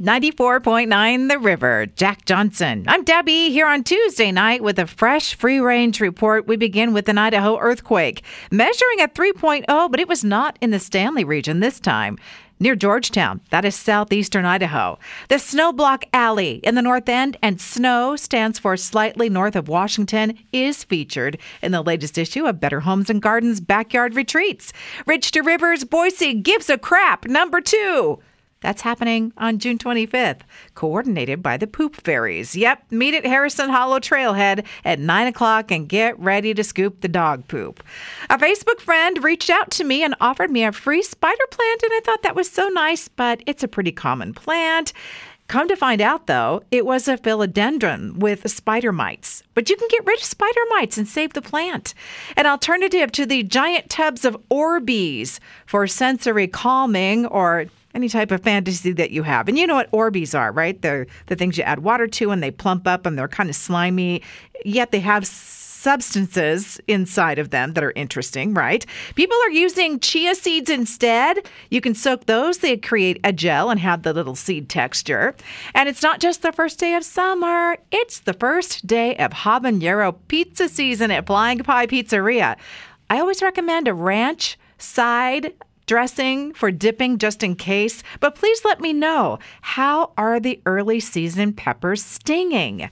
94.9 The River, Jack Johnson. I'm Debbie here on Tuesday night with a fresh free range report. We begin with an Idaho earthquake, measuring at 3.0, but it was not in the Stanley region this time. Near Georgetown, that is southeastern Idaho. The Snow Block Alley in the north end, and snow stands for slightly north of Washington, is featured in the latest issue of Better Homes and Gardens Backyard Retreats. Ridge to Rivers, Boise gives a crap, number two. That's happening on June 25th, coordinated by the Poop Fairies. Yep, meet at Harrison Hollow Trailhead at 9 o'clock and get ready to scoop the dog poop. A Facebook friend reached out to me and offered me a free spider plant, and I thought that was so nice, but it's a pretty common plant. Come to find out, though, it was a philodendron with spider mites. But you can get rid of spider mites and save the plant. An alternative to the giant tubs of Orbeez for sensory calming or any type of fantasy that you have. And you know what Orbeez are, right? They're the things you add water to and they plump up and they're kind of slimy, yet they have substances inside of them that are interesting, right? People are using chia seeds instead. You can soak those, they create a gel and have the little seed texture. And it's not just the first day of summer, it's the first day of habanero pizza season at Flying Pie Pizzeria. I always recommend a ranch side dressing for dipping just in case, but please let me know how are the early season peppers stinging?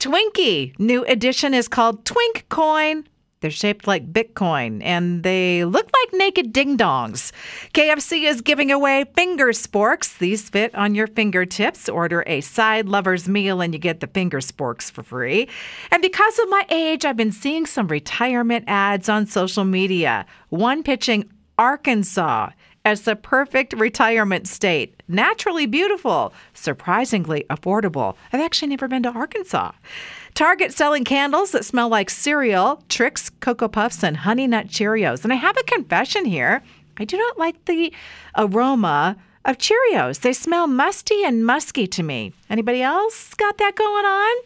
Twinkie, new edition is called Twink Coin. They're shaped like Bitcoin and they look like naked ding dongs. KFC is giving away finger sporks. These fit on your fingertips. Order a side lover's meal and you get the finger sporks for free. And because of my age, I've been seeing some retirement ads on social media. One pitching Arkansas as the perfect retirement state. Naturally beautiful, surprisingly affordable. I've actually never been to Arkansas. Target selling candles that smell like cereal, Trix, Cocoa Puffs, and Honey Nut Cheerios. And I have a confession here. I do not like the aroma of Cheerios. They smell musty and musky to me. Anybody else got that going on?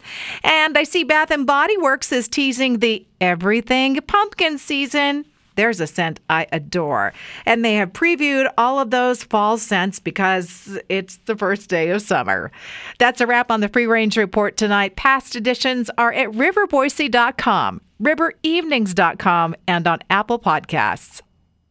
And I see Bath and Body Works is teasing the everything pumpkin season. There's a scent I adore. And they have previewed all of those fall scents because it's the first day of summer. That's a wrap on the Free Range Report tonight. Past editions are at riverboise.com, riverevenings.com, and on Apple Podcasts.